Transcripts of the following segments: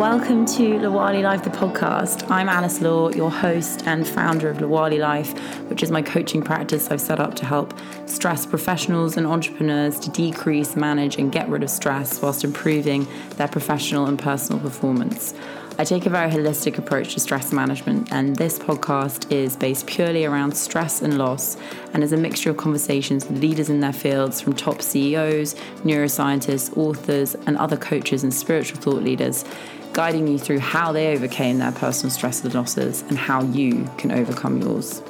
Welcome to Lawali Life, the podcast. I'm Alice Law, your host and founder of Lawali Life, which is my coaching practice I've set up to help stress professionals and entrepreneurs to decrease, manage, and get rid of stress whilst improving their professional and personal performance. I take a very holistic approach to stress management, and this podcast is based purely around stress and loss and is a mixture of conversations with leaders in their fields from top CEOs, neuroscientists, authors, and other coaches and spiritual thought leaders, guiding you through how they overcame their personal stress and losses and how you can overcome yours.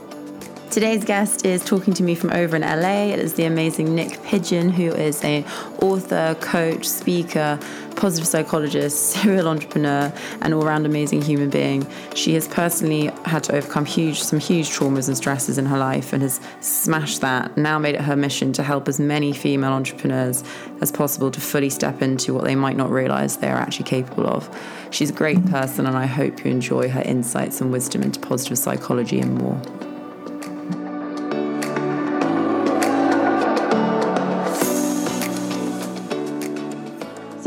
Today's guest is talking to me from over in LA. It is the amazing Niyc Pidgeon, who is an author, coach, speaker, positive psychologist, serial entrepreneur, and all-round amazing human being. She has personally had to overcome huge, some huge traumas and stresses in her life, and has smashed that. Now made it her mission to help as many female entrepreneurs as possible to fully step into what they might not realize they are actually capable of. She's a great person, and I hope you enjoy her insights and wisdom into positive psychology and more.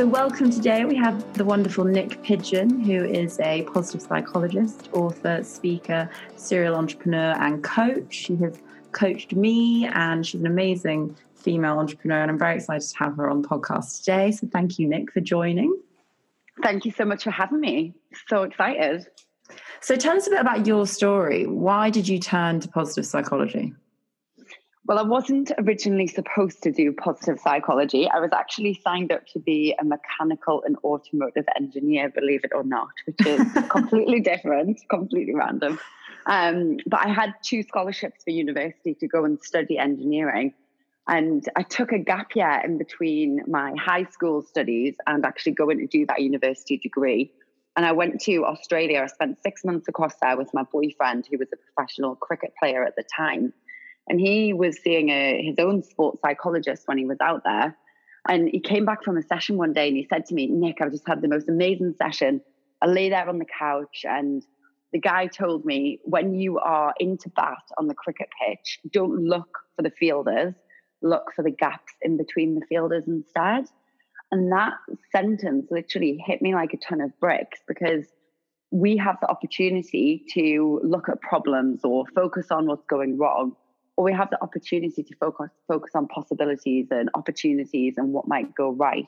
So, welcome today. We have the wonderful Niyc Pidgeon, who is a positive psychologist, author, speaker, serial entrepreneur, and coach. She has coached me, and she's an amazing female entrepreneur. And I'm very excited to have her on the podcast today. So, thank you, Niyc, for joining. Thank you so much for having me. So excited. So, tell us a bit about your story. Why did you turn to positive psychology? Well, I wasn't originally supposed to do positive psychology. I was actually signed up to be a mechanical and automotive engineer, believe it or not, which is completely different, completely random. Um, but I had two scholarships for university to go and study engineering. And I took a gap year in between my high school studies and actually going to do that university degree. And I went to Australia. I spent six months across there with my boyfriend, who was a professional cricket player at the time. And he was seeing a, his own sports psychologist when he was out there. And he came back from a session one day and he said to me, Niyc, I've just had the most amazing session. I lay there on the couch and the guy told me, when you are into bat on the cricket pitch, don't look for the fielders, look for the gaps in between the fielders instead. And that sentence literally hit me like a ton of bricks because we have the opportunity to look at problems or focus on what's going wrong or we have the opportunity to focus focus on possibilities and opportunities and what might go right.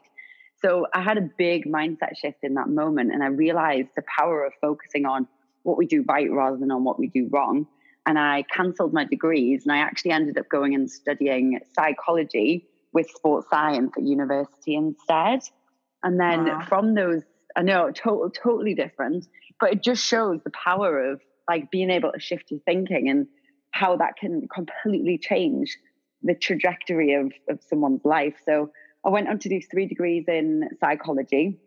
So I had a big mindset shift in that moment and I realized the power of focusing on what we do right rather than on what we do wrong. And I cancelled my degrees and I actually ended up going and studying psychology with sports science at university instead. And then wow. from those, I know, total, totally different, but it just shows the power of like being able to shift your thinking and how that can completely change the trajectory of, of someone's life. So I went on to do three degrees in psychology,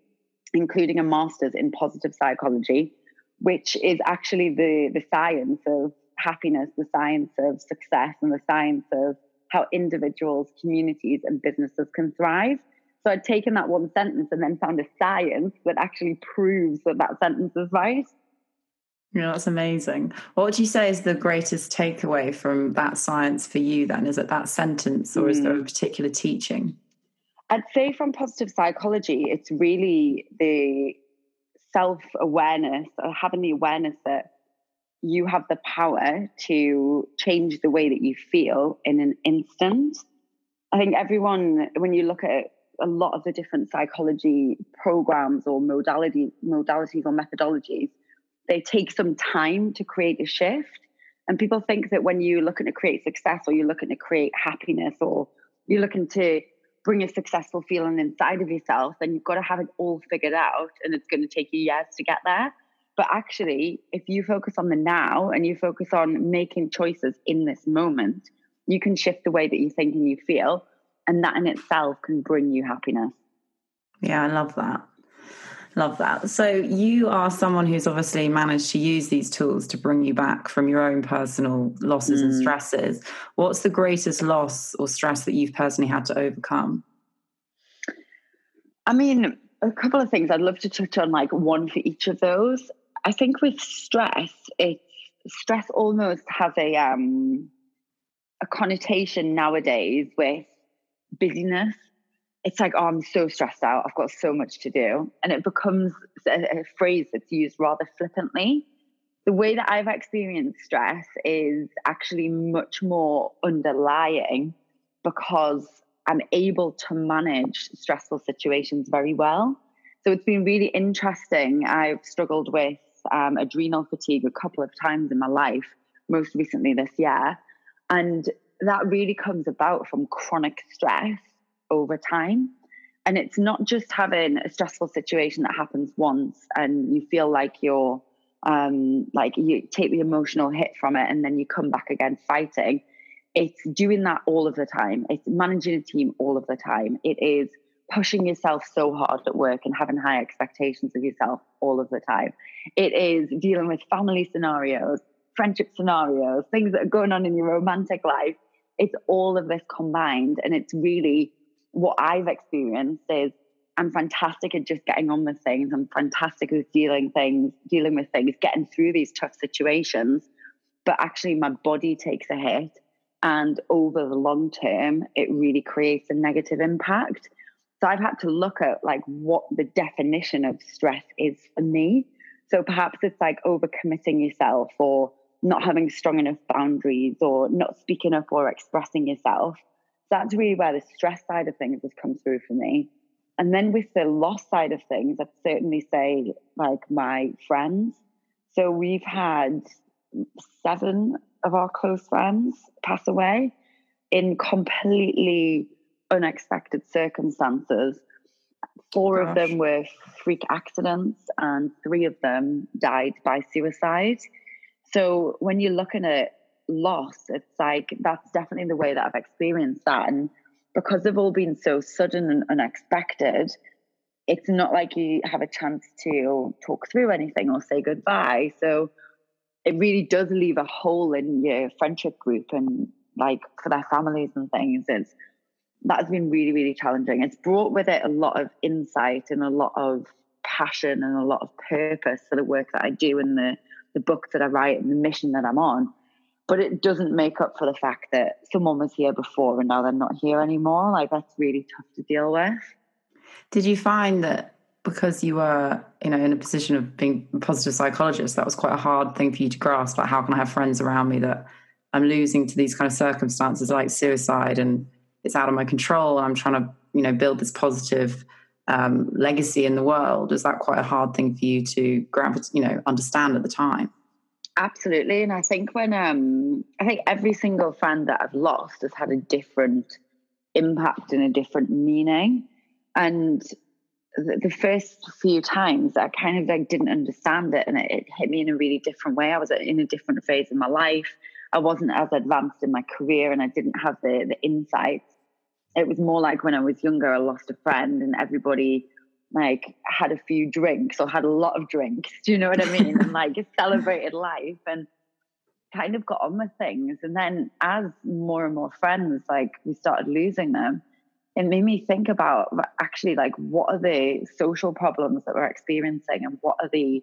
including a master's in positive psychology, which is actually the, the science of happiness, the science of success, and the science of how individuals, communities, and businesses can thrive. So I'd taken that one sentence and then found a science that actually proves that that sentence is right. Yeah, that's amazing. What would you say is the greatest takeaway from that science for you then? Is it that sentence or mm. is there a mm. particular teaching? I'd say from positive psychology, it's really the self awareness or having the awareness that you have the power to change the way that you feel in an instant. I think everyone, when you look at a lot of the different psychology programs or modality, modalities or methodologies, they take some time to create a shift. And people think that when you're looking to create success or you're looking to create happiness or you're looking to bring a successful feeling inside of yourself, then you've got to have it all figured out and it's going to take you years to get there. But actually, if you focus on the now and you focus on making choices in this moment, you can shift the way that you think and you feel. And that in itself can bring you happiness. Yeah, I love that. Love that. So, you are someone who's obviously managed to use these tools to bring you back from your own personal losses mm. and stresses. What's the greatest loss or stress that you've personally had to overcome? I mean, a couple of things I'd love to touch on, like one for each of those. I think with stress, it's stress almost has a um a connotation nowadays with busyness it's like, oh, I'm so stressed out. I've got so much to do. And it becomes a, a phrase that's used rather flippantly. The way that I've experienced stress is actually much more underlying because I'm able to manage stressful situations very well. So it's been really interesting. I've struggled with um, adrenal fatigue a couple of times in my life, most recently this year. And that really comes about from chronic stress over time. And it's not just having a stressful situation that happens once and you feel like you're um, like you take the emotional hit from it and then you come back again fighting. It's doing that all of the time. It's managing a team all of the time. It is pushing yourself so hard at work and having high expectations of yourself all of the time. It is dealing with family scenarios, friendship scenarios, things that are going on in your romantic life. It's all of this combined. And it's really what I've experienced is I'm fantastic at just getting on with things. I'm fantastic with dealing things, dealing with things, getting through these tough situations. But actually my body takes a hit. And over the long term, it really creates a negative impact. So I've had to look at like what the definition of stress is for me. So perhaps it's like overcommitting yourself or not having strong enough boundaries or not speaking up or expressing yourself. So that's really where the stress side of things has come through for me. And then with the loss side of things, I'd certainly say like my friends. So we've had seven of our close friends pass away in completely unexpected circumstances. Four Gosh. of them were freak accidents, and three of them died by suicide. So when you're looking at loss, it's like that's definitely the way that I've experienced that. And because they've all been so sudden and unexpected, it's not like you have a chance to talk through anything or say goodbye. So it really does leave a hole in your friendship group and like for their families and things. It's that has been really, really challenging. It's brought with it a lot of insight and a lot of passion and a lot of purpose for the work that I do and the, the book that I write and the mission that I'm on. But it doesn't make up for the fact that someone was here before and now they're not here anymore. Like that's really tough to deal with. Did you find that because you were, you know, in a position of being a positive psychologist, that was quite a hard thing for you to grasp? Like, how can I have friends around me that I'm losing to these kind of circumstances like suicide and it's out of my control. And I'm trying to, you know, build this positive um, legacy in the world. Is that quite a hard thing for you to grab, you know, understand at the time? Absolutely. And I think when um I think every single friend that I've lost has had a different impact and a different meaning. And the, the first few times I kind of like didn't understand it and it, it hit me in a really different way. I was in a different phase in my life. I wasn't as advanced in my career and I didn't have the the insights. It was more like when I was younger, I lost a friend and everybody like had a few drinks or had a lot of drinks. Do you know what I mean? and like celebrated life and kind of got on with things. And then as more and more friends, like we started losing them, it made me think about actually like what are the social problems that we're experiencing and what are the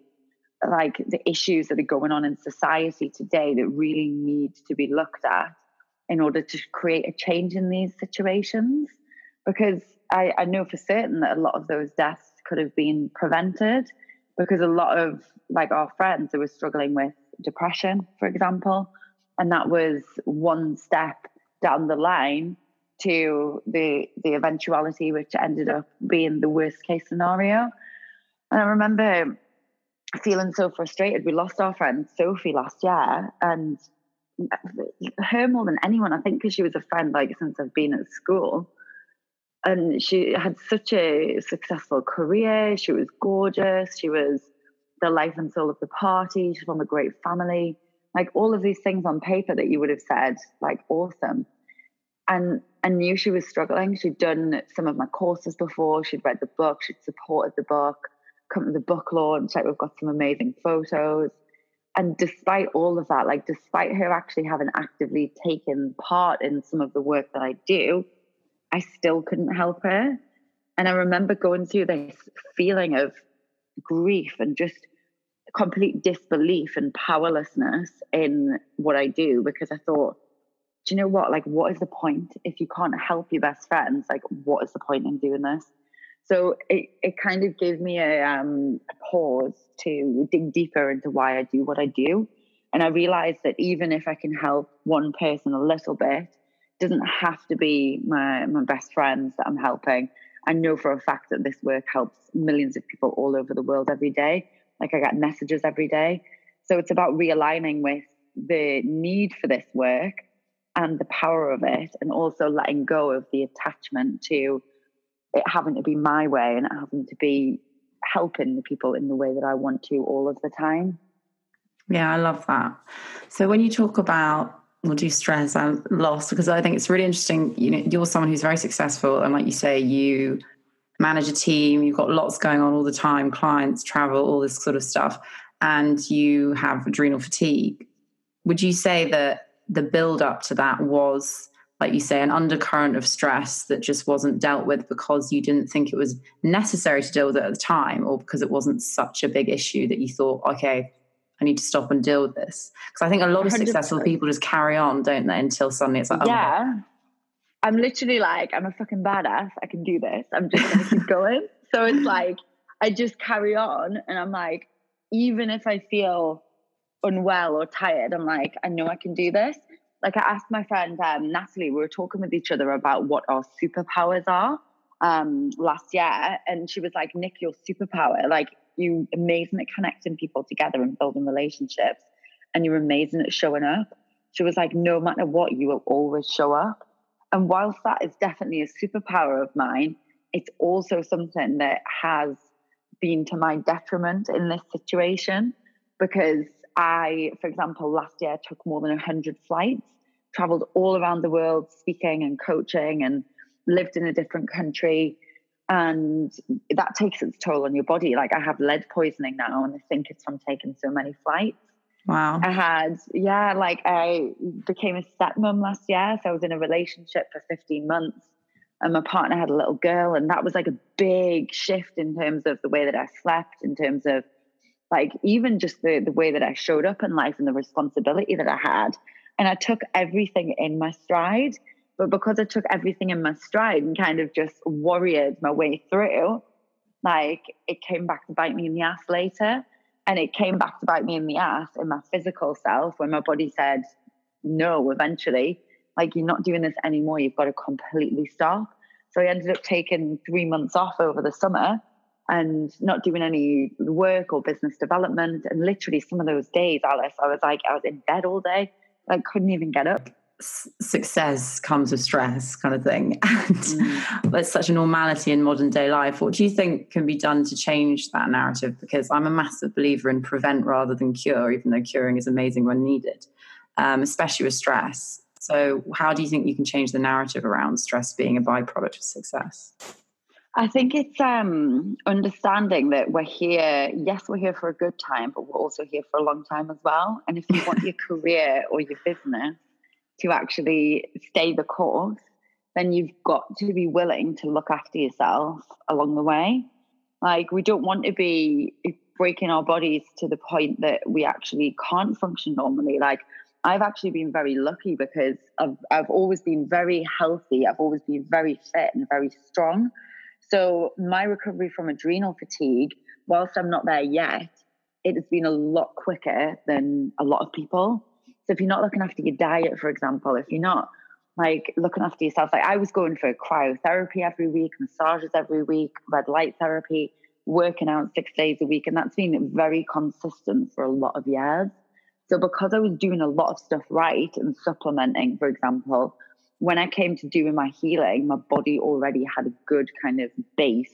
like the issues that are going on in society today that really need to be looked at in order to create a change in these situations because I, I know for certain that a lot of those deaths could have been prevented because a lot of like our friends who were struggling with depression for example and that was one step down the line to the the eventuality which ended up being the worst case scenario and i remember feeling so frustrated. We lost our friend Sophie last year, and her more than anyone, I think, because she was a friend like since I've been at school. And she had such a successful career. She was gorgeous. She was the life and soul of the party. She's from a great family. Like all of these things on paper that you would have said, like awesome. And I knew she was struggling. She'd done some of my courses before. She'd read the book. She'd supported the book come to the book launch. Like we've got some amazing photos. And despite all of that, like despite her actually having actively taken part in some of the work that I do, I still couldn't help her. And I remember going through this feeling of grief and just complete disbelief and powerlessness in what I do because I thought do you know what? Like, what is the point if you can't help your best friends? Like, what is the point in doing this? So it, it kind of gave me a, um, a pause to dig deeper into why I do what I do. And I realized that even if I can help one person a little bit, doesn't have to be my, my best friends that I'm helping. I know for a fact that this work helps millions of people all over the world every day. Like I get messages every day. So it's about realigning with the need for this work and the power of it, and also letting go of the attachment to it having to be my way and it having to be helping the people in the way that I want to all of the time. Yeah, I love that. So when you talk about do stress and loss because I think it's really interesting. You know, you're someone who's very successful, and like you say, you manage a team. You've got lots going on all the time, clients, travel, all this sort of stuff, and you have adrenal fatigue. Would you say that the build up to that was, like you say, an undercurrent of stress that just wasn't dealt with because you didn't think it was necessary to deal with it at the time, or because it wasn't such a big issue that you thought, okay, I need to stop and deal with this. Because I think a lot of 100%. successful people just carry on, don't they, until suddenly it's like, oh, yeah. I'm literally like, I'm a fucking badass. I can do this. I'm just going to keep going. So it's like, I just carry on. And I'm like, even if I feel unwell or tired, I'm like, I know I can do this. Like I asked my friend um, Natalie, we were talking with each other about what our superpowers are um, last year. And she was like, Niyc, your superpower, like you're amazing at connecting people together and building relationships, and you're amazing at showing up. She was like, no matter what, you will always show up. And whilst that is definitely a superpower of mine, it's also something that has been to my detriment in this situation because I, for example, last year took more than 100 flights, traveled all around the world speaking and coaching, and lived in a different country and that takes its toll on your body. Like I have lead poisoning now, and I think it's from taking so many flights. Wow. I had, yeah, like I became a stepmom last year. So I was in a relationship for 15 months and my partner had a little girl. And that was like a big shift in terms of the way that I slept, in terms of like even just the, the way that I showed up in life and the responsibility that I had. And I took everything in my stride. But because I took everything in my stride and kind of just warriored my way through, like it came back to bite me in the ass later. And it came back to bite me in the ass in my physical self when my body said, no, eventually, like you're not doing this anymore. You've got to completely stop. So I ended up taking three months off over the summer and not doing any work or business development. And literally, some of those days, Alice, I was like, I was in bed all day, like couldn't even get up success comes with stress kind of thing and mm. there's such a normality in modern day life what do you think can be done to change that narrative because i'm a massive believer in prevent rather than cure even though curing is amazing when needed um, especially with stress so how do you think you can change the narrative around stress being a byproduct of success I think it's um, understanding that we're here. Yes, we're here for a good time, but we're also here for a long time as well. And if you want your career or your business to actually stay the course, then you've got to be willing to look after yourself along the way. Like, we don't want to be breaking our bodies to the point that we actually can't function normally. Like, I've actually been very lucky because I've, I've always been very healthy. I've always been very fit and very strong. So, my recovery from adrenal fatigue, whilst I'm not there yet, it has been a lot quicker than a lot of people. So if you're not looking after your diet, for example, if you're not like looking after yourself, like I was going for cryotherapy every week, massages every week, red light therapy, working out six days a week. And that's been very consistent for a lot of years. So because I was doing a lot of stuff right and supplementing, for example, when I came to doing my healing, my body already had a good kind of base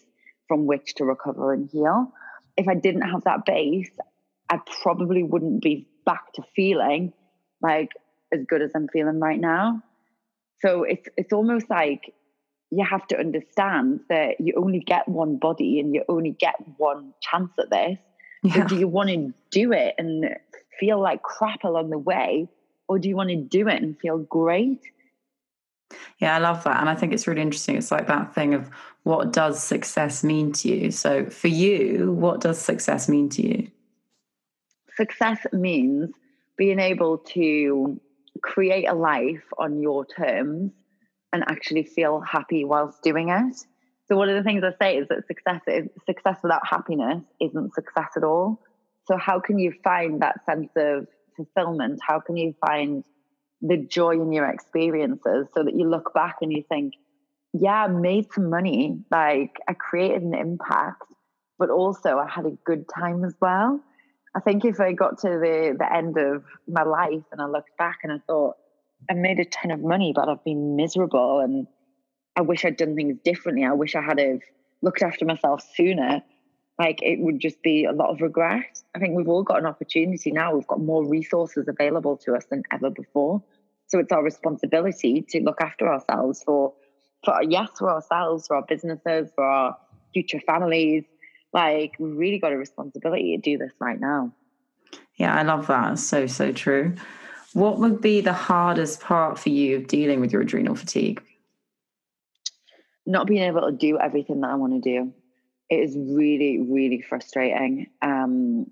from which to recover and heal. If I didn't have that base, I probably wouldn't be back to feeling like as good as I'm feeling right now. So it's it's almost like you have to understand that you only get one body and you only get one chance at this. Yeah. So do you want to do it and feel like crap along the way, or do you want to do it and feel great? Yeah, I love that. And I think it's really interesting. It's like that thing of what does success mean to you? So for you, what does success mean to you? Success means being able to create a life on your terms and actually feel happy whilst doing it. So one of the things I say is that success is success without happiness isn't success at all. So how can you find that sense of fulfillment? How can you find the joy in your experiences so that you look back and you think, yeah, I made some money, like I created an impact, but also I had a good time as well. I think if I got to the, the end of my life and I looked back and I thought, I made a ton of money, but I've been miserable and I wish I'd done things differently. I wish I had have looked after myself sooner. Like it would just be a lot of regret. I think we've all got an opportunity now. We've got more resources available to us than ever before. So it's our responsibility to look after ourselves for, for yes, for ourselves, for our businesses, for our future families. Like we really got a responsibility to do this right now. Yeah, I love that. So, so true. What would be the hardest part for you of dealing with your adrenal fatigue? Not being able to do everything that I want to do. It is really, really frustrating. Um,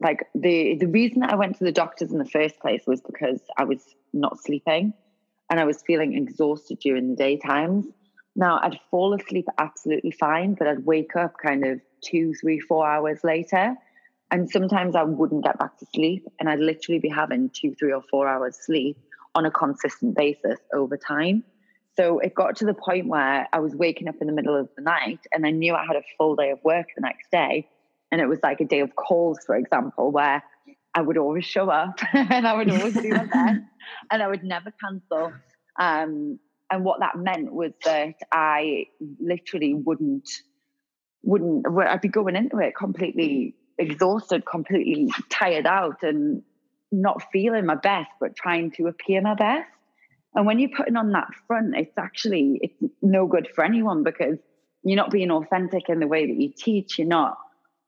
like the the reason that I went to the doctors in the first place was because I was not sleeping and I was feeling exhausted during the daytimes. Now I'd fall asleep absolutely fine, but I'd wake up kind of two, three, four hours later. And sometimes I wouldn't get back to sleep and I'd literally be having two, three, or four hours sleep on a consistent basis over time. So it got to the point where I was waking up in the middle of the night and I knew I had a full day of work the next day. And it was like a day of calls, for example, where I would always show up and I would always do my best and I would never cancel. Um, and what that meant was that I literally wouldn't, wouldn't, I'd be going into it completely exhausted, completely tired out and not feeling my best, but trying to appear my best. And when you're putting on that front, it's actually, it's no good for anyone because you're not being authentic in the way that you teach. You're not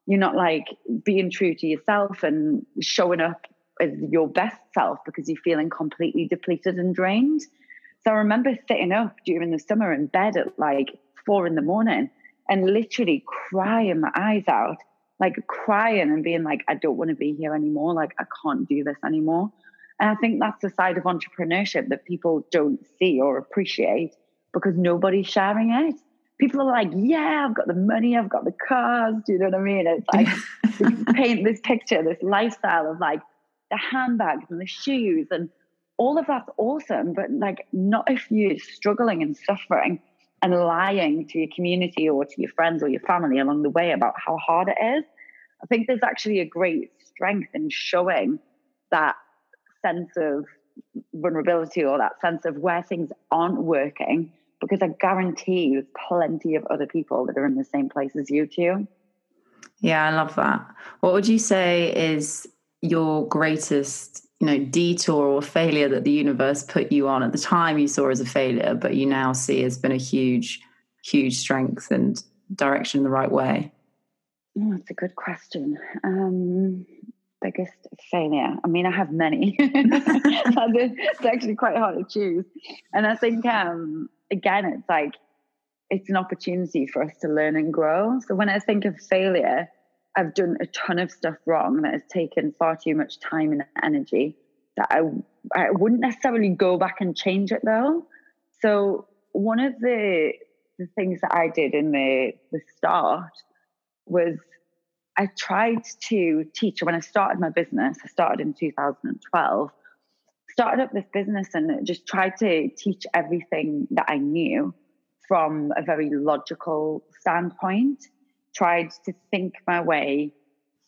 you're not like being true to yourself and showing up as your best self because you're feeling completely depleted and drained. So I remember sitting up during the summer in bed at like four in the morning and literally crying my eyes out, like crying and being like, I don't want to be here anymore. Like, I can't do this anymore. And I think that's the side of entrepreneurship that people don't see or appreciate because nobody's sharing it people are like, yeah, I've got the money, I've got the cars. Do you know what I mean? It's like paint this picture, this lifestyle of like the handbags and the shoes and all of that's awesome. But like, not if you're struggling and suffering and lying to your community or to your friends or your family along the way about how hard it is. I think there's actually a great strength in showing that sense of vulnerability or that sense of where things aren't working because I guarantee there's plenty of other people that are in the same place as you too. Yeah, I love that. What would you say is your greatest, you know, detour or failure that the universe put you on at the time you saw as a failure, but you now see has been a huge, huge strength and direction in the right way? Oh, that's a good question. Um, biggest failure? I mean, I have many. it's actually quite hard to choose. And I think um, again, it's like it's an opportunity for us to learn and grow. So when I think of failure, I've done a ton of stuff wrong that has taken far too much time and energy that I I wouldn't necessarily go back and change it though. So one of the the things that I did in the the start was I tried to teach when I started my business. I started in 2012 started up this business and just tried to teach everything that I knew from a very logical standpoint. Tried to think my way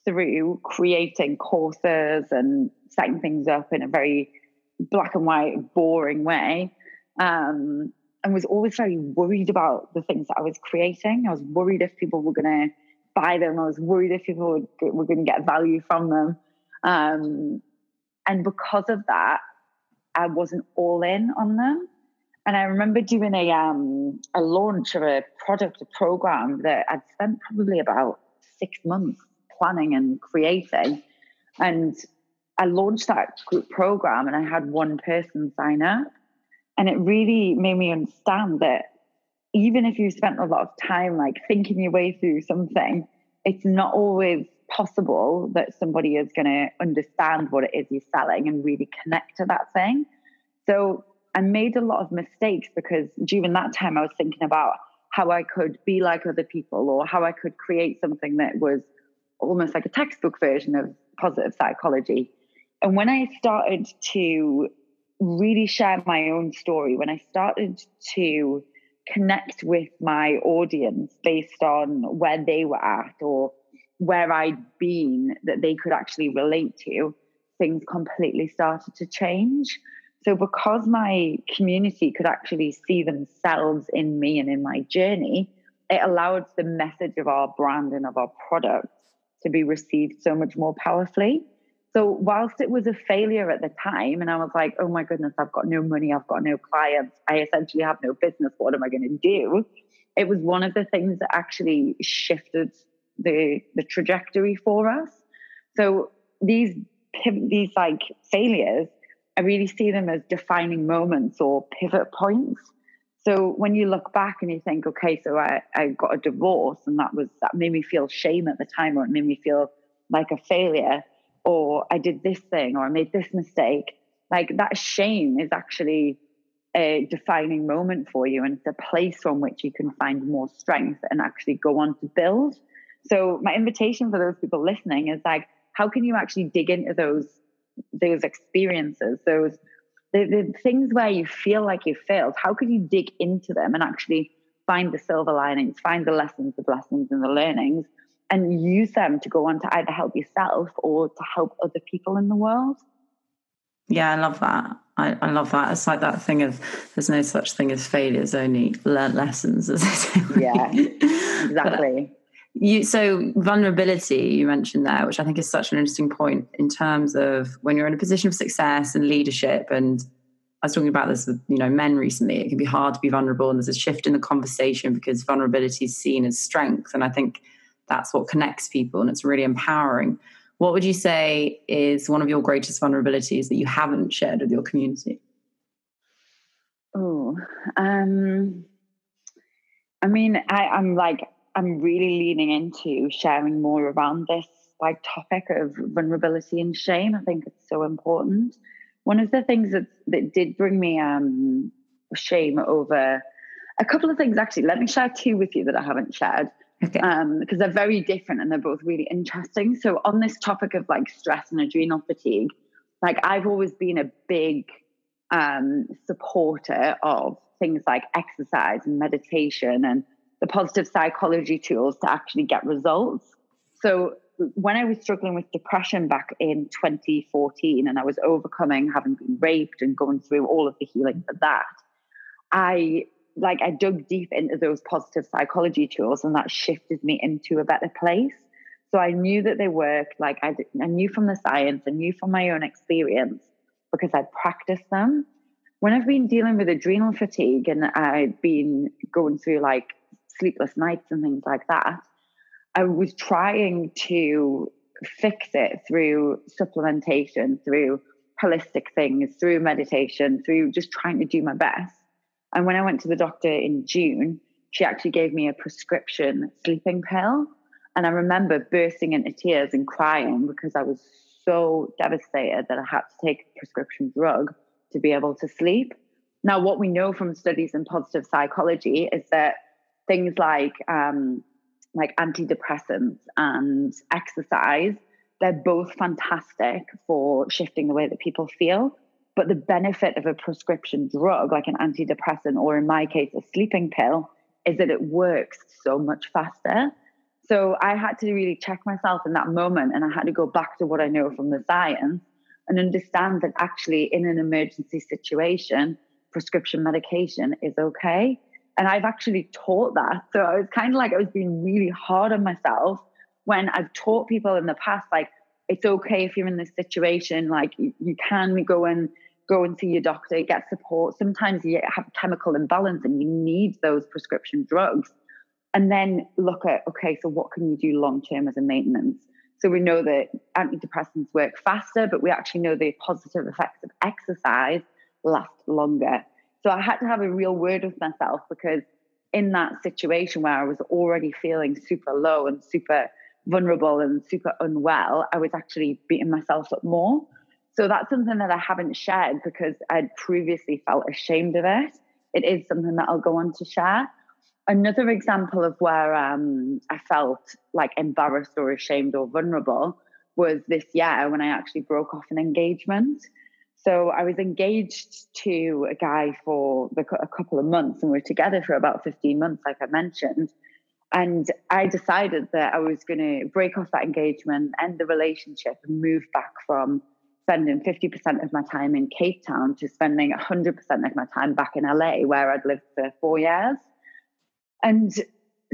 through creating courses and setting things up in a very black and white, boring way. Um, and was always very worried about the things that I was creating. I was worried if people were going to buy them. I was worried if people would, were going to get value from them. Um, and because of that, I wasn't all in on them. And I remember doing a um, a launch of a product, a program that I'd spent probably about six months planning and creating. And I launched that group program and I had one person sign up. And it really made me understand that even if you spent a lot of time like thinking your way through something, it's not always possible that somebody is going to understand what it is you're selling and really connect to that thing. So I made a lot of mistakes because during that time I was thinking about how I could be like other people or how I could create something that was almost like a textbook version of positive psychology. And when I started to really share my own story, when I started to connect with my audience based on where they were at or where I'd been that they could actually relate to, things completely started to change. So, because my community could actually see themselves in me and in my journey, it allowed the message of our brand and of our products to be received so much more powerfully. So, whilst it was a failure at the time, and I was like, oh my goodness, I've got no money, I've got no clients, I essentially have no business, what am I going to do? It was one of the things that actually shifted the, the trajectory for us. So, these these like failures I really see them as defining moments or pivot points. So when you look back and you think, okay, so I, I got a divorce and that was that made me feel shame at the time or it made me feel like a failure, or I did this thing or I made this mistake. Like that shame is actually a defining moment for you and it's a place from which you can find more strength and actually go on to build. So my invitation for those people listening is like, how can you actually dig into those those experiences, those the, the things where you feel like you failed, how could you dig into them and actually find the silver linings, find the lessons, the blessings, and the learnings, and use them to go on to either help yourself or to help other people in the world? Yeah, I love that. I, I love that. It's like that thing of there's no such thing as failures, only learned lessons, as. Yeah, exactly. You so vulnerability you mentioned there, which I think is such an interesting point in terms of when you're in a position of success and leadership. And I was talking about this with you know men recently. It can be hard to be vulnerable, and there's a shift in the conversation because vulnerability is seen as strength, and I think that's what connects people, and it's really empowering. What would you say is one of your greatest vulnerabilities that you haven't shared with your community? Oh, um, I mean, I, I'm like I'm really leaning into sharing more around this like topic of vulnerability and shame. I think it's so important. One of the things that that did bring me um, shame over a couple of things actually. Let me share two with you that I haven't shared. Okay. Um, because they're very different and they're both really interesting. So on this topic of like stress and adrenal fatigue, like I've always been a big um, supporter of things like exercise and meditation and the positive psychology tools to actually get results. So when I was struggling with depression back in 2014 and I was overcoming having been raped and going through all of the healing for that, I like I dug deep into those positive psychology tools and that shifted me into a better place. So I knew that they worked. Like I, I knew from the science, I knew from my own experience because I'd practiced them. When I've been dealing with adrenal fatigue and I've been going through like sleepless nights and things like that, I was trying to fix it through supplementation, through holistic things, through meditation, through just trying to do my best. And when I went to the doctor in June, she actually gave me a prescription sleeping pill. And I remember bursting into tears and crying because I was so devastated that I had to take a prescription drug to be able to sleep. Now, what we know from studies in positive psychology is that things like um, like antidepressants and exercise they're both fantastic for shifting the way that people feel. But the benefit of a prescription drug like an antidepressant or in my case a sleeping pill is that it works so much faster. So i had to really check myself in that moment and i had to go back to what i know from the science and understand that actually in an emergency situation prescription medication is okay and I've actually taught that. So I was kind of like, I was being really hard on myself when I've taught people in the past, like, it's okay if you're in this situation, like, you, you can go and go and see your doctor, get support. Sometimes you have chemical imbalance and you need those prescription drugs. And then look at, okay, so what can you do long term as a maintenance? So we know that antidepressants work faster, but we actually know the positive effects of exercise last longer. So I had to have a real word with myself because in that situation where I was already feeling super low and super vulnerable and super unwell, I was actually beating myself up more. So that's something that I haven't shared because I'd previously felt ashamed of it. It is something that I'll go on to share. Another example of where um, I felt like embarrassed or ashamed or vulnerable was this year when I actually broke off an engagement. So I was engaged to a guy for a couple of months and we are together for about 15 months, like I mentioned. And I decided that I was going to break off that engagement, end the relationship, and move back from spending 50% of my time in Cape Town to spending 100% of my time back in LA, where I'd lived for four years. And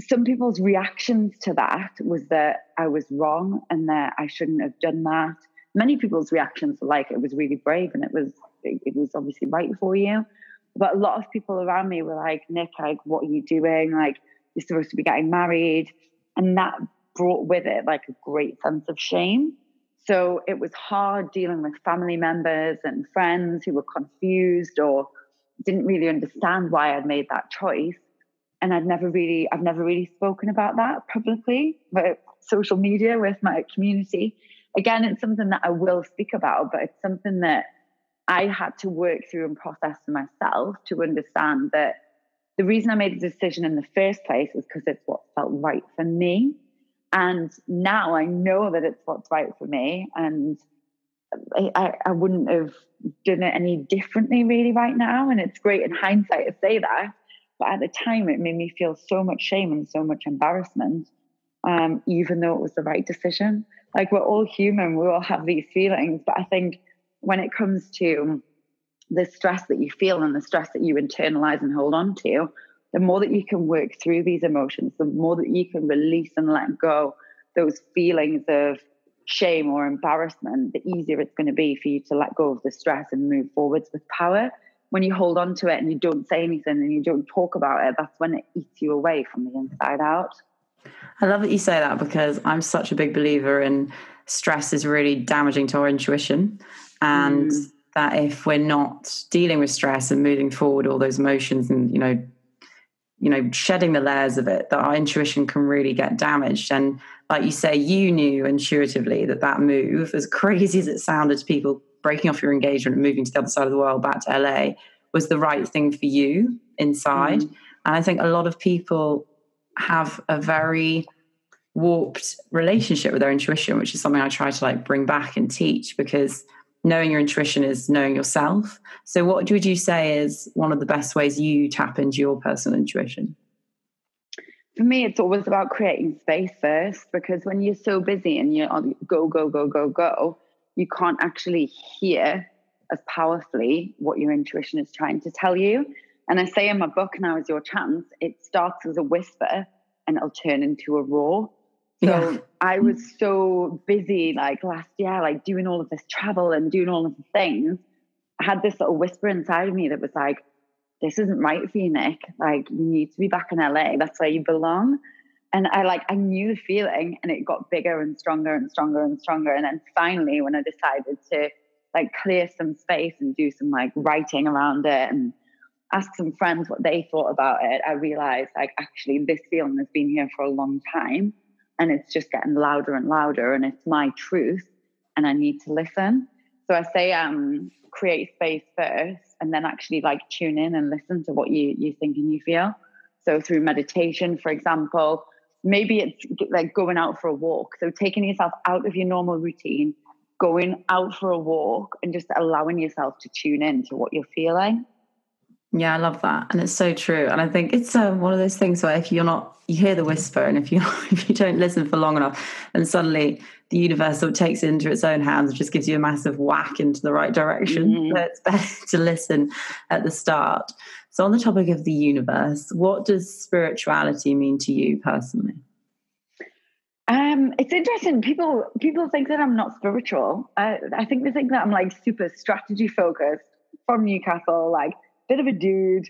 some people's reactions to that was that I was wrong and that I shouldn't have done that. Many people's reactions were like it was really brave and it was it was obviously right for you. But a lot of people around me were like, Niyc, like, what are you doing? Like, you're supposed to be getting married. And that brought with it like a great sense of shame. So it was hard dealing with family members and friends who were confused or didn't really understand why I'd made that choice. And I'd never really, I've never really spoken about that publicly, but social media with my community. Again, it's something that I will speak about, but it's something that I had to work through and process myself to understand that the reason I made the decision in the first place was because it's what felt right for me. And now I know that it's what's right for me. And I, I wouldn't have done it any differently, really, right now. And it's great in hindsight to say that. But at the time, it made me feel so much shame and so much embarrassment, um, even though it was the right decision. Like, we're all human, we all have these feelings. But I think when it comes to the stress that you feel and the stress that you internalize and hold on to, the more that you can work through these emotions, the more that you can release and let go those feelings of shame or embarrassment, the easier it's going to be for you to let go of the stress and move forwards with power. When you hold on to it and you don't say anything and you don't talk about it, that's when it eats you away from the inside out. I love that you say that because I'm such a big believer in stress is really damaging to our intuition. And mm. that if we're not dealing with stress and moving forward all those emotions and, you know, you know shedding the layers of it that our intuition can really get damaged and like you say you knew intuitively that that move as crazy as it sounded to people breaking off your engagement and moving to the other side of the world back to la was the right thing for you inside mm. and i think a lot of people have a very warped relationship with their intuition which is something i try to like bring back and teach because knowing your intuition is knowing yourself. So, what would you say is one of the best ways you tap into your personal intuition? For me, it's always about creating space first because when you're so busy and you're on go, go, go, go, go, you can't actually hear as powerfully what your intuition is trying to tell you. And I say in my book, Now is Your Chance, it starts as a whisper and it'll turn into a roar. So yeah. I was so busy like last year, like doing all of this travel and doing all of the things. I had this little whisper inside of me that was like, this isn't right for you, Niyc. Like, you need to be back in LA. That's where you belong. And I like, I knew the feeling and it got bigger and stronger and stronger and stronger. And then finally, when I decided to like clear some space and do some like writing around it and ask some friends what they thought about it, I realized like, actually, this feeling has been here for a long time and it's just getting louder and louder and it's my truth and I need to listen. So I say um create space first and then actually like tune in and listen to what you you think and you feel. So through meditation, for example, maybe it's like going out for a walk. So taking yourself out of your normal routine, going out for a walk and just allowing yourself to tune in to what you're feeling. Yeah, I love that, and it's so true. And I think it's um, one of those things where if you're not, you hear the whisper, and if you if you don't listen for long enough, and suddenly the universe sort of takes it into its own hands, and just gives you a massive whack into the right direction. Mm-hmm. So it's better to listen at the start. So, on the topic of the universe, what does spirituality mean to you personally? Um, it's interesting. People people think that I'm not spiritual. I, I think they think that I'm like super strategy focused from Newcastle, like bit of a dude,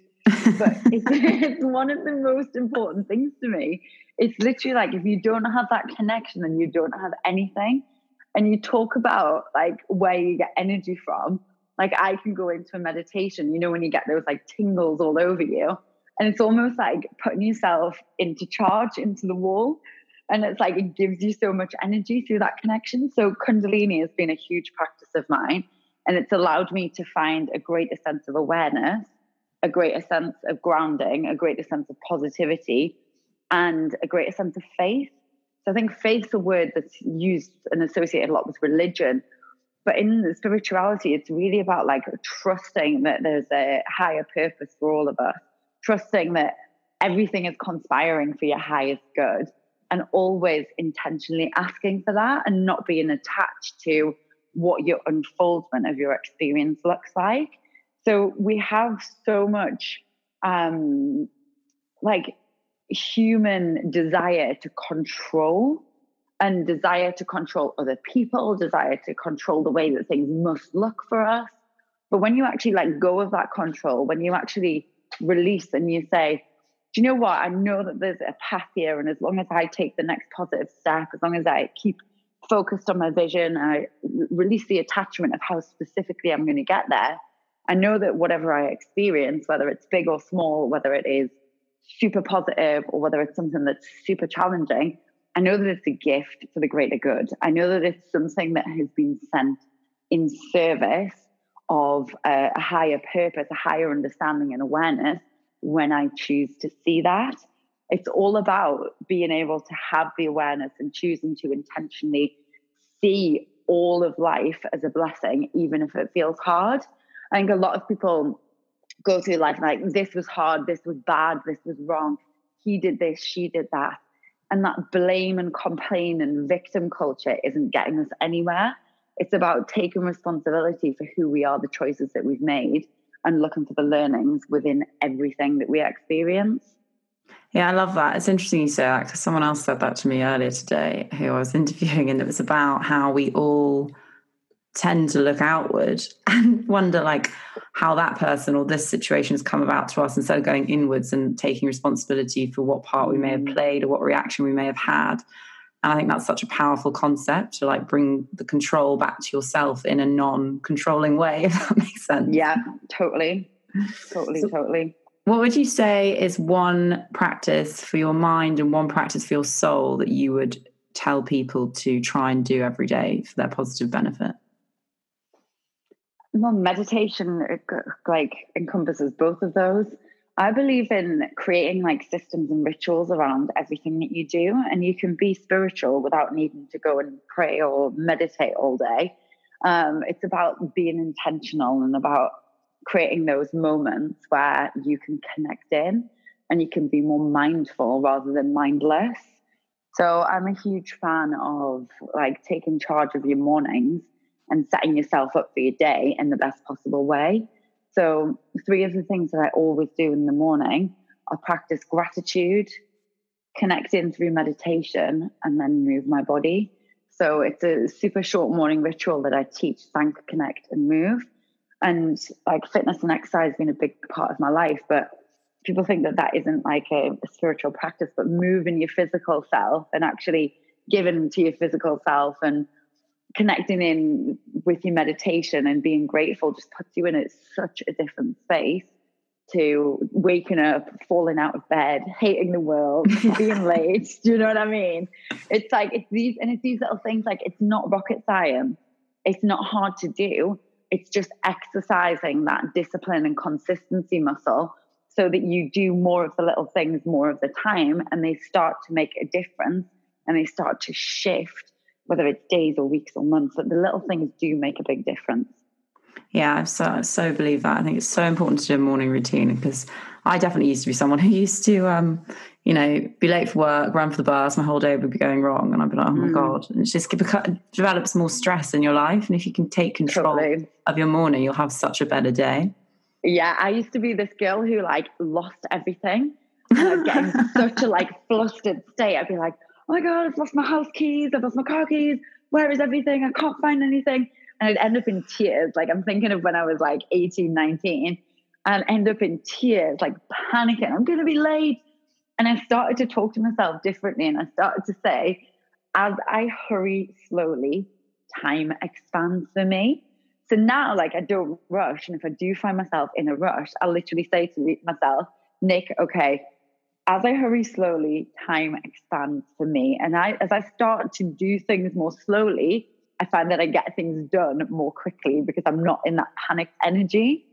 but it's, it's one of the most important things to me. It's literally like if you don't have that connection, then you don't have anything. And you talk about like where you get energy from. Like I can go into a meditation, you know, when you get those like tingles all over you. And it's almost like putting yourself into charge into the wall. And it's like it gives you so much energy through that connection. So Kundalini has been a huge practice of mine And it's allowed me to find a greater sense of awareness, a greater sense of grounding, a greater sense of positivity, and a greater sense of faith. So I think faith's a word that's used and associated a lot with religion. But in spirituality, it's really about like trusting that there's a higher purpose for all of us, trusting that everything is conspiring for your highest good, and always intentionally asking for that and not being attached to what your unfoldment of your experience looks like. So we have so much um, like human desire to control and desire to control other people, desire to control the way that things must look for us. But when you actually let go of that control, when you actually release and you say, do you know what? I know that there's a path here. And as long as I take the next positive step, as long as I keep focused on my vision, I release the attachment of how specifically I'm going to get there. I know that whatever I experience, whether it's big or small, whether it is super positive or whether it's something that's super challenging, I know that it's a gift for the greater good. I know that it's something that has been sent in service of a, a higher purpose, a higher understanding and awareness when I choose to see that. It's all about being able to have the awareness and choosing to intentionally see all of life as a blessing, even if it feels hard. I think a lot of people go through life like, this was hard, this was bad, this was wrong. He did this, she did that. And that blame and complain and victim culture isn't getting us anywhere. It's about taking responsibility for who we are, the choices that we've made, and looking for the learnings within everything that we experience. Yeah, I love that. It's interesting you say that because someone else said that to me earlier today who I was interviewing, and it was about how we all tend to look outward and wonder like how that person or this situation has come about to us instead of going inwards and taking responsibility for what part we may have mm. played or what reaction we may have had and i think that's such a powerful concept to like bring the control back to yourself in a non-controlling way if that makes sense yeah totally totally so, totally what would you say is one practice for your mind and one practice for your soul that you would tell people to try and do every day for their positive benefit well, meditation like encompasses both of those. I believe in creating like systems and rituals around everything that you do, and you can be spiritual without needing to go and pray or meditate all day. Um, it's about being intentional and about creating those moments where you can connect in and you can be more mindful rather than mindless. So I'm a huge fan of like taking charge of your mornings and setting yourself up for your day in the best possible way. So, three of the things that I always do in the morning are practice gratitude, connect in through meditation, and then move my body. So, it's a super short morning ritual that I teach thank, connect, and move. And like fitness and exercise been a big part of my life, but people think that that isn't like a, a spiritual practice, but moving your physical self and actually giving to your physical self and connecting in with your meditation and being grateful just puts you in a, such a different space to waking up, falling out of bed, hating the world, being late. Do you know what I mean? It's like it's these and it's these little things like it's not rocket science. It's not hard to do. It's just exercising that discipline and consistency muscle so that you do more of the little things more of the time and they start to make a difference and they start to shift whether it's days or weeks or months, that the little things do make a big difference. Yeah, I so, so believe that. I think it's so important to do a morning routine because I definitely used to be someone who used to, um, you know, be late for work, run for the bus, my whole day would be going wrong. And I'd be like, oh my mm. God. And it just develops more stress in your life. And if you can take control of your morning, you'll have such a better day. Yeah, I used to be this girl who like lost everything. And I was getting such a like flustered state. I'd be like, oh my God, I've lost my house keys, I've lost my car keys. Where is everything? I can't find anything. And I'd end up in tears. Like I'm thinking of when I was like 18, 19, and end up in tears, like panicking. I'm going to be late. And I started to talk to myself differently. And I started to say, as I hurry slowly, time expands for me. So now, like, I don't rush. And if I do find myself in a rush, I'll literally say to myself, Niyc, okay, as I hurry slowly, time expands for me. And I, as I start to do things more slowly, I find that I get things done more quickly because I'm not in that panicked energy.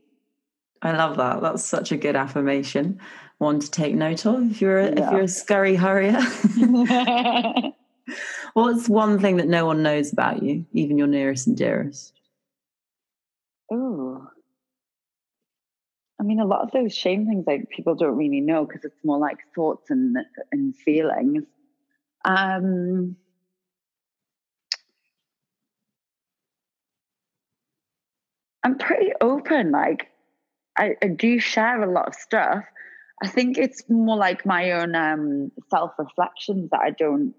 I love that. That's such a good affirmation. One to take note of if you're a, yeah. if you're a scurry hurrier. What's one thing that no one knows about you, even your nearest and dearest? Oh, I mean, a lot of those shame things like people don't really know because it's more like thoughts and and feelings. Um, I'm pretty open. Like, I, I, do share a lot of stuff. I think it's more like my own um, self reflections that I don't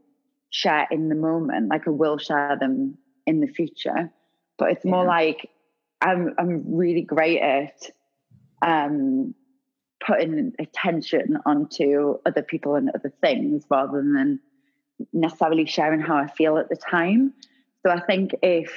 share in the moment. Like, I will share them in the future, but it's more yeah. like I'm I'm really great at um, putting attention onto other people and other things rather than necessarily sharing how I feel at the time. So I think if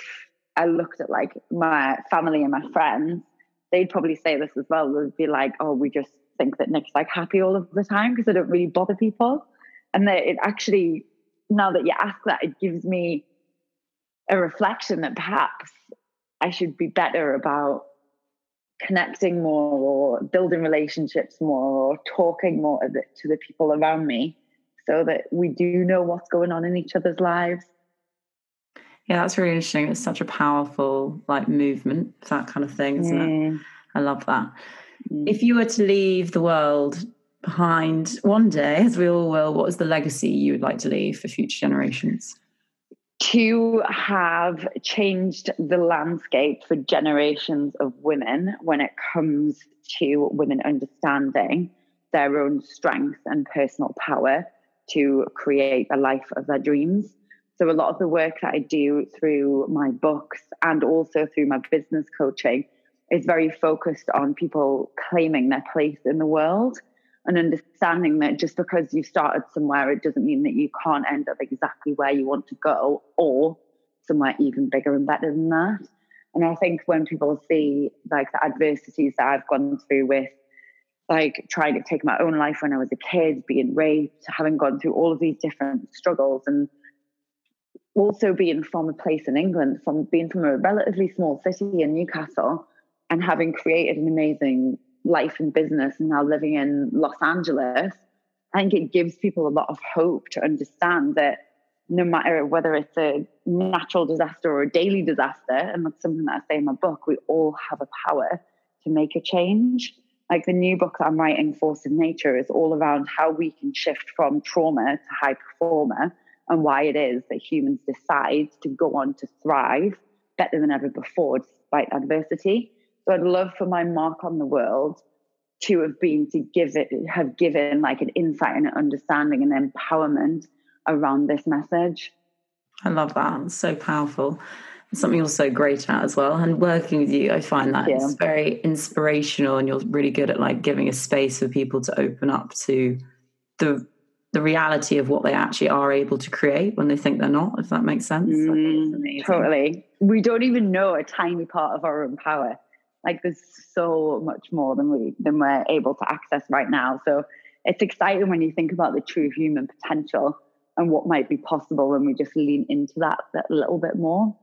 I looked at like my family and my friends, they'd probably say this as well. They'd be like, "Oh, we just think that Niyc's like happy all of the time because I don't really bother people." And that it actually, now that you ask that, it gives me a reflection that perhaps I should be better about connecting more or building relationships more or talking more to the people around me so that we do know what's going on in each other's lives yeah that's really interesting it's such a powerful like movement that kind of thing isn't mm. it i love that. Hmm. if you were to leave the world behind one day as we all will what is the legacy you would like to leave for future generations to have changed the landscape for generations of women when it comes to women understanding their own strength and personal power to create a life of their dreams. So, a lot of the work that I do through my books and also through my business coaching is very focused on people claiming their place in the world and understanding that just because you started somewhere, it doesn't mean that you can't end up exactly where you want to go or somewhere even bigger and better than that. And I think when people see like the adversities that I've gone through with like trying to take my own life when I was a kid, being raped, having gone through all of these different struggles and also being from a place in England, from being from a relatively small city in Newcastle and having created an amazing life and business and now living in Los Angeles, I think it gives people a lot of hope to understand that no matter whether it's a natural disaster or a daily disaster, and that's something that I say in my book, we all have a power to make a change. Like the new book that I'm writing, Force of Nature, is all around how we can shift from trauma to high performer and why it is that humans decide to go on to thrive better than ever before despite adversity. I'd love for my mark on the world to have been to give it, have given like an insight and an understanding and empowerment around this message. I love that. It's so powerful. It's something you're so great at as well. And working with you, I find that it's very inspirational and you're really good at like giving a space for people to open up to the the reality of what they actually are able to create when they think they're not, if that makes sense. Mm, totally. We don't even know a tiny part of our own power like there's so much more than we than we're able to access right now. So it's exciting when you think about the true human potential and what might be possible when we just lean into that, that little bit more.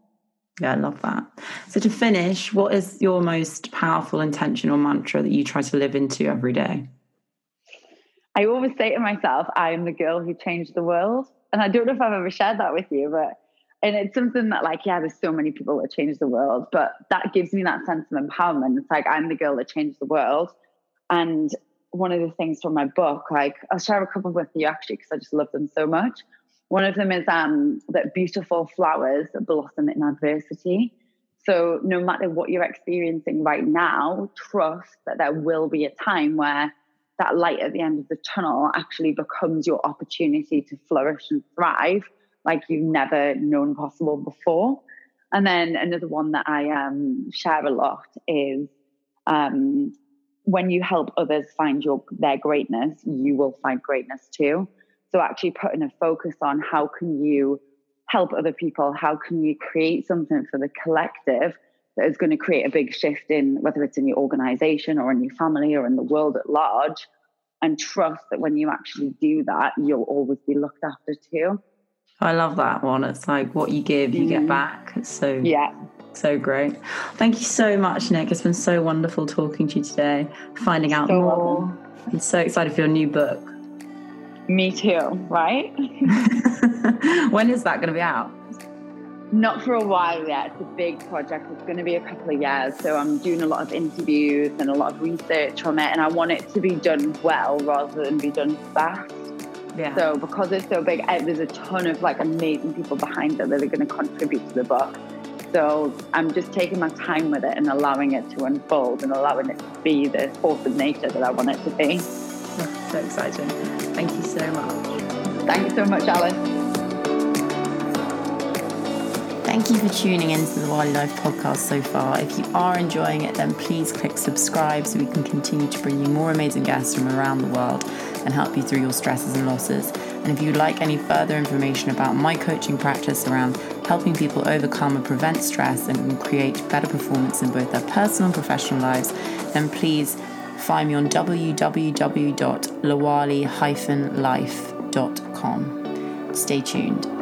Yeah, I love that. So to finish, what is your most powerful intention or mantra that you try to live into every day? I always say to myself, I am the girl who changed the world. And I don't know if I've ever shared that with you, but and it's something that like yeah there's so many people that change the world but that gives me that sense of empowerment. It's like i'm the girl that changed the world. And one of the things from my book like i'll share a couple with you actually because i just love them so much. One of them is um, that beautiful flowers blossom in adversity. So no matter what you're experiencing right now trust that there will be a time where that light at the end of the tunnel actually becomes your opportunity to flourish and thrive like you've never known possible before. And then another one that I um, share a lot is um, when you help others find your their greatness, you will find greatness too. So actually putting a focus on how can you help other people, how can you create something for the collective that is going to create a big shift in whether it's in your organization or in your family or in the world at large, and trust that when you actually do that, you'll always be looked after too. I love that one. It's like what you give, you get Mhm. back. It's so Yeah. so great. Thank you so much, Niyc. It's been so wonderful talking to you today, finding out So more. I'm so excited for your new book. Me too, right? when is that going to be out? Not for a while yet. It's a big project. It's going to be a couple of years. So I'm doing a lot of interviews and a lot of research on it. And I want it to be done well rather than be done fast. Yeah. So because it's so big, there's a ton of like amazing people behind it that are going to contribute to the book. So I'm just taking my time with it and allowing it to unfold and allowing it to be the force of nature that I want it to be. so exciting. Thank you so much. Thank you so much, Alice. Thank you for tuning into the Wildlife podcast so far. If you are enjoying it, then please click subscribe so we can continue to bring you more amazing guests from around the world and help you through your stresses and losses. And if you'd like any further information about my coaching practice around helping people overcome and prevent stress and create better performance in both their personal and professional lives, then please find me on www.lawali-life.com. Stay tuned.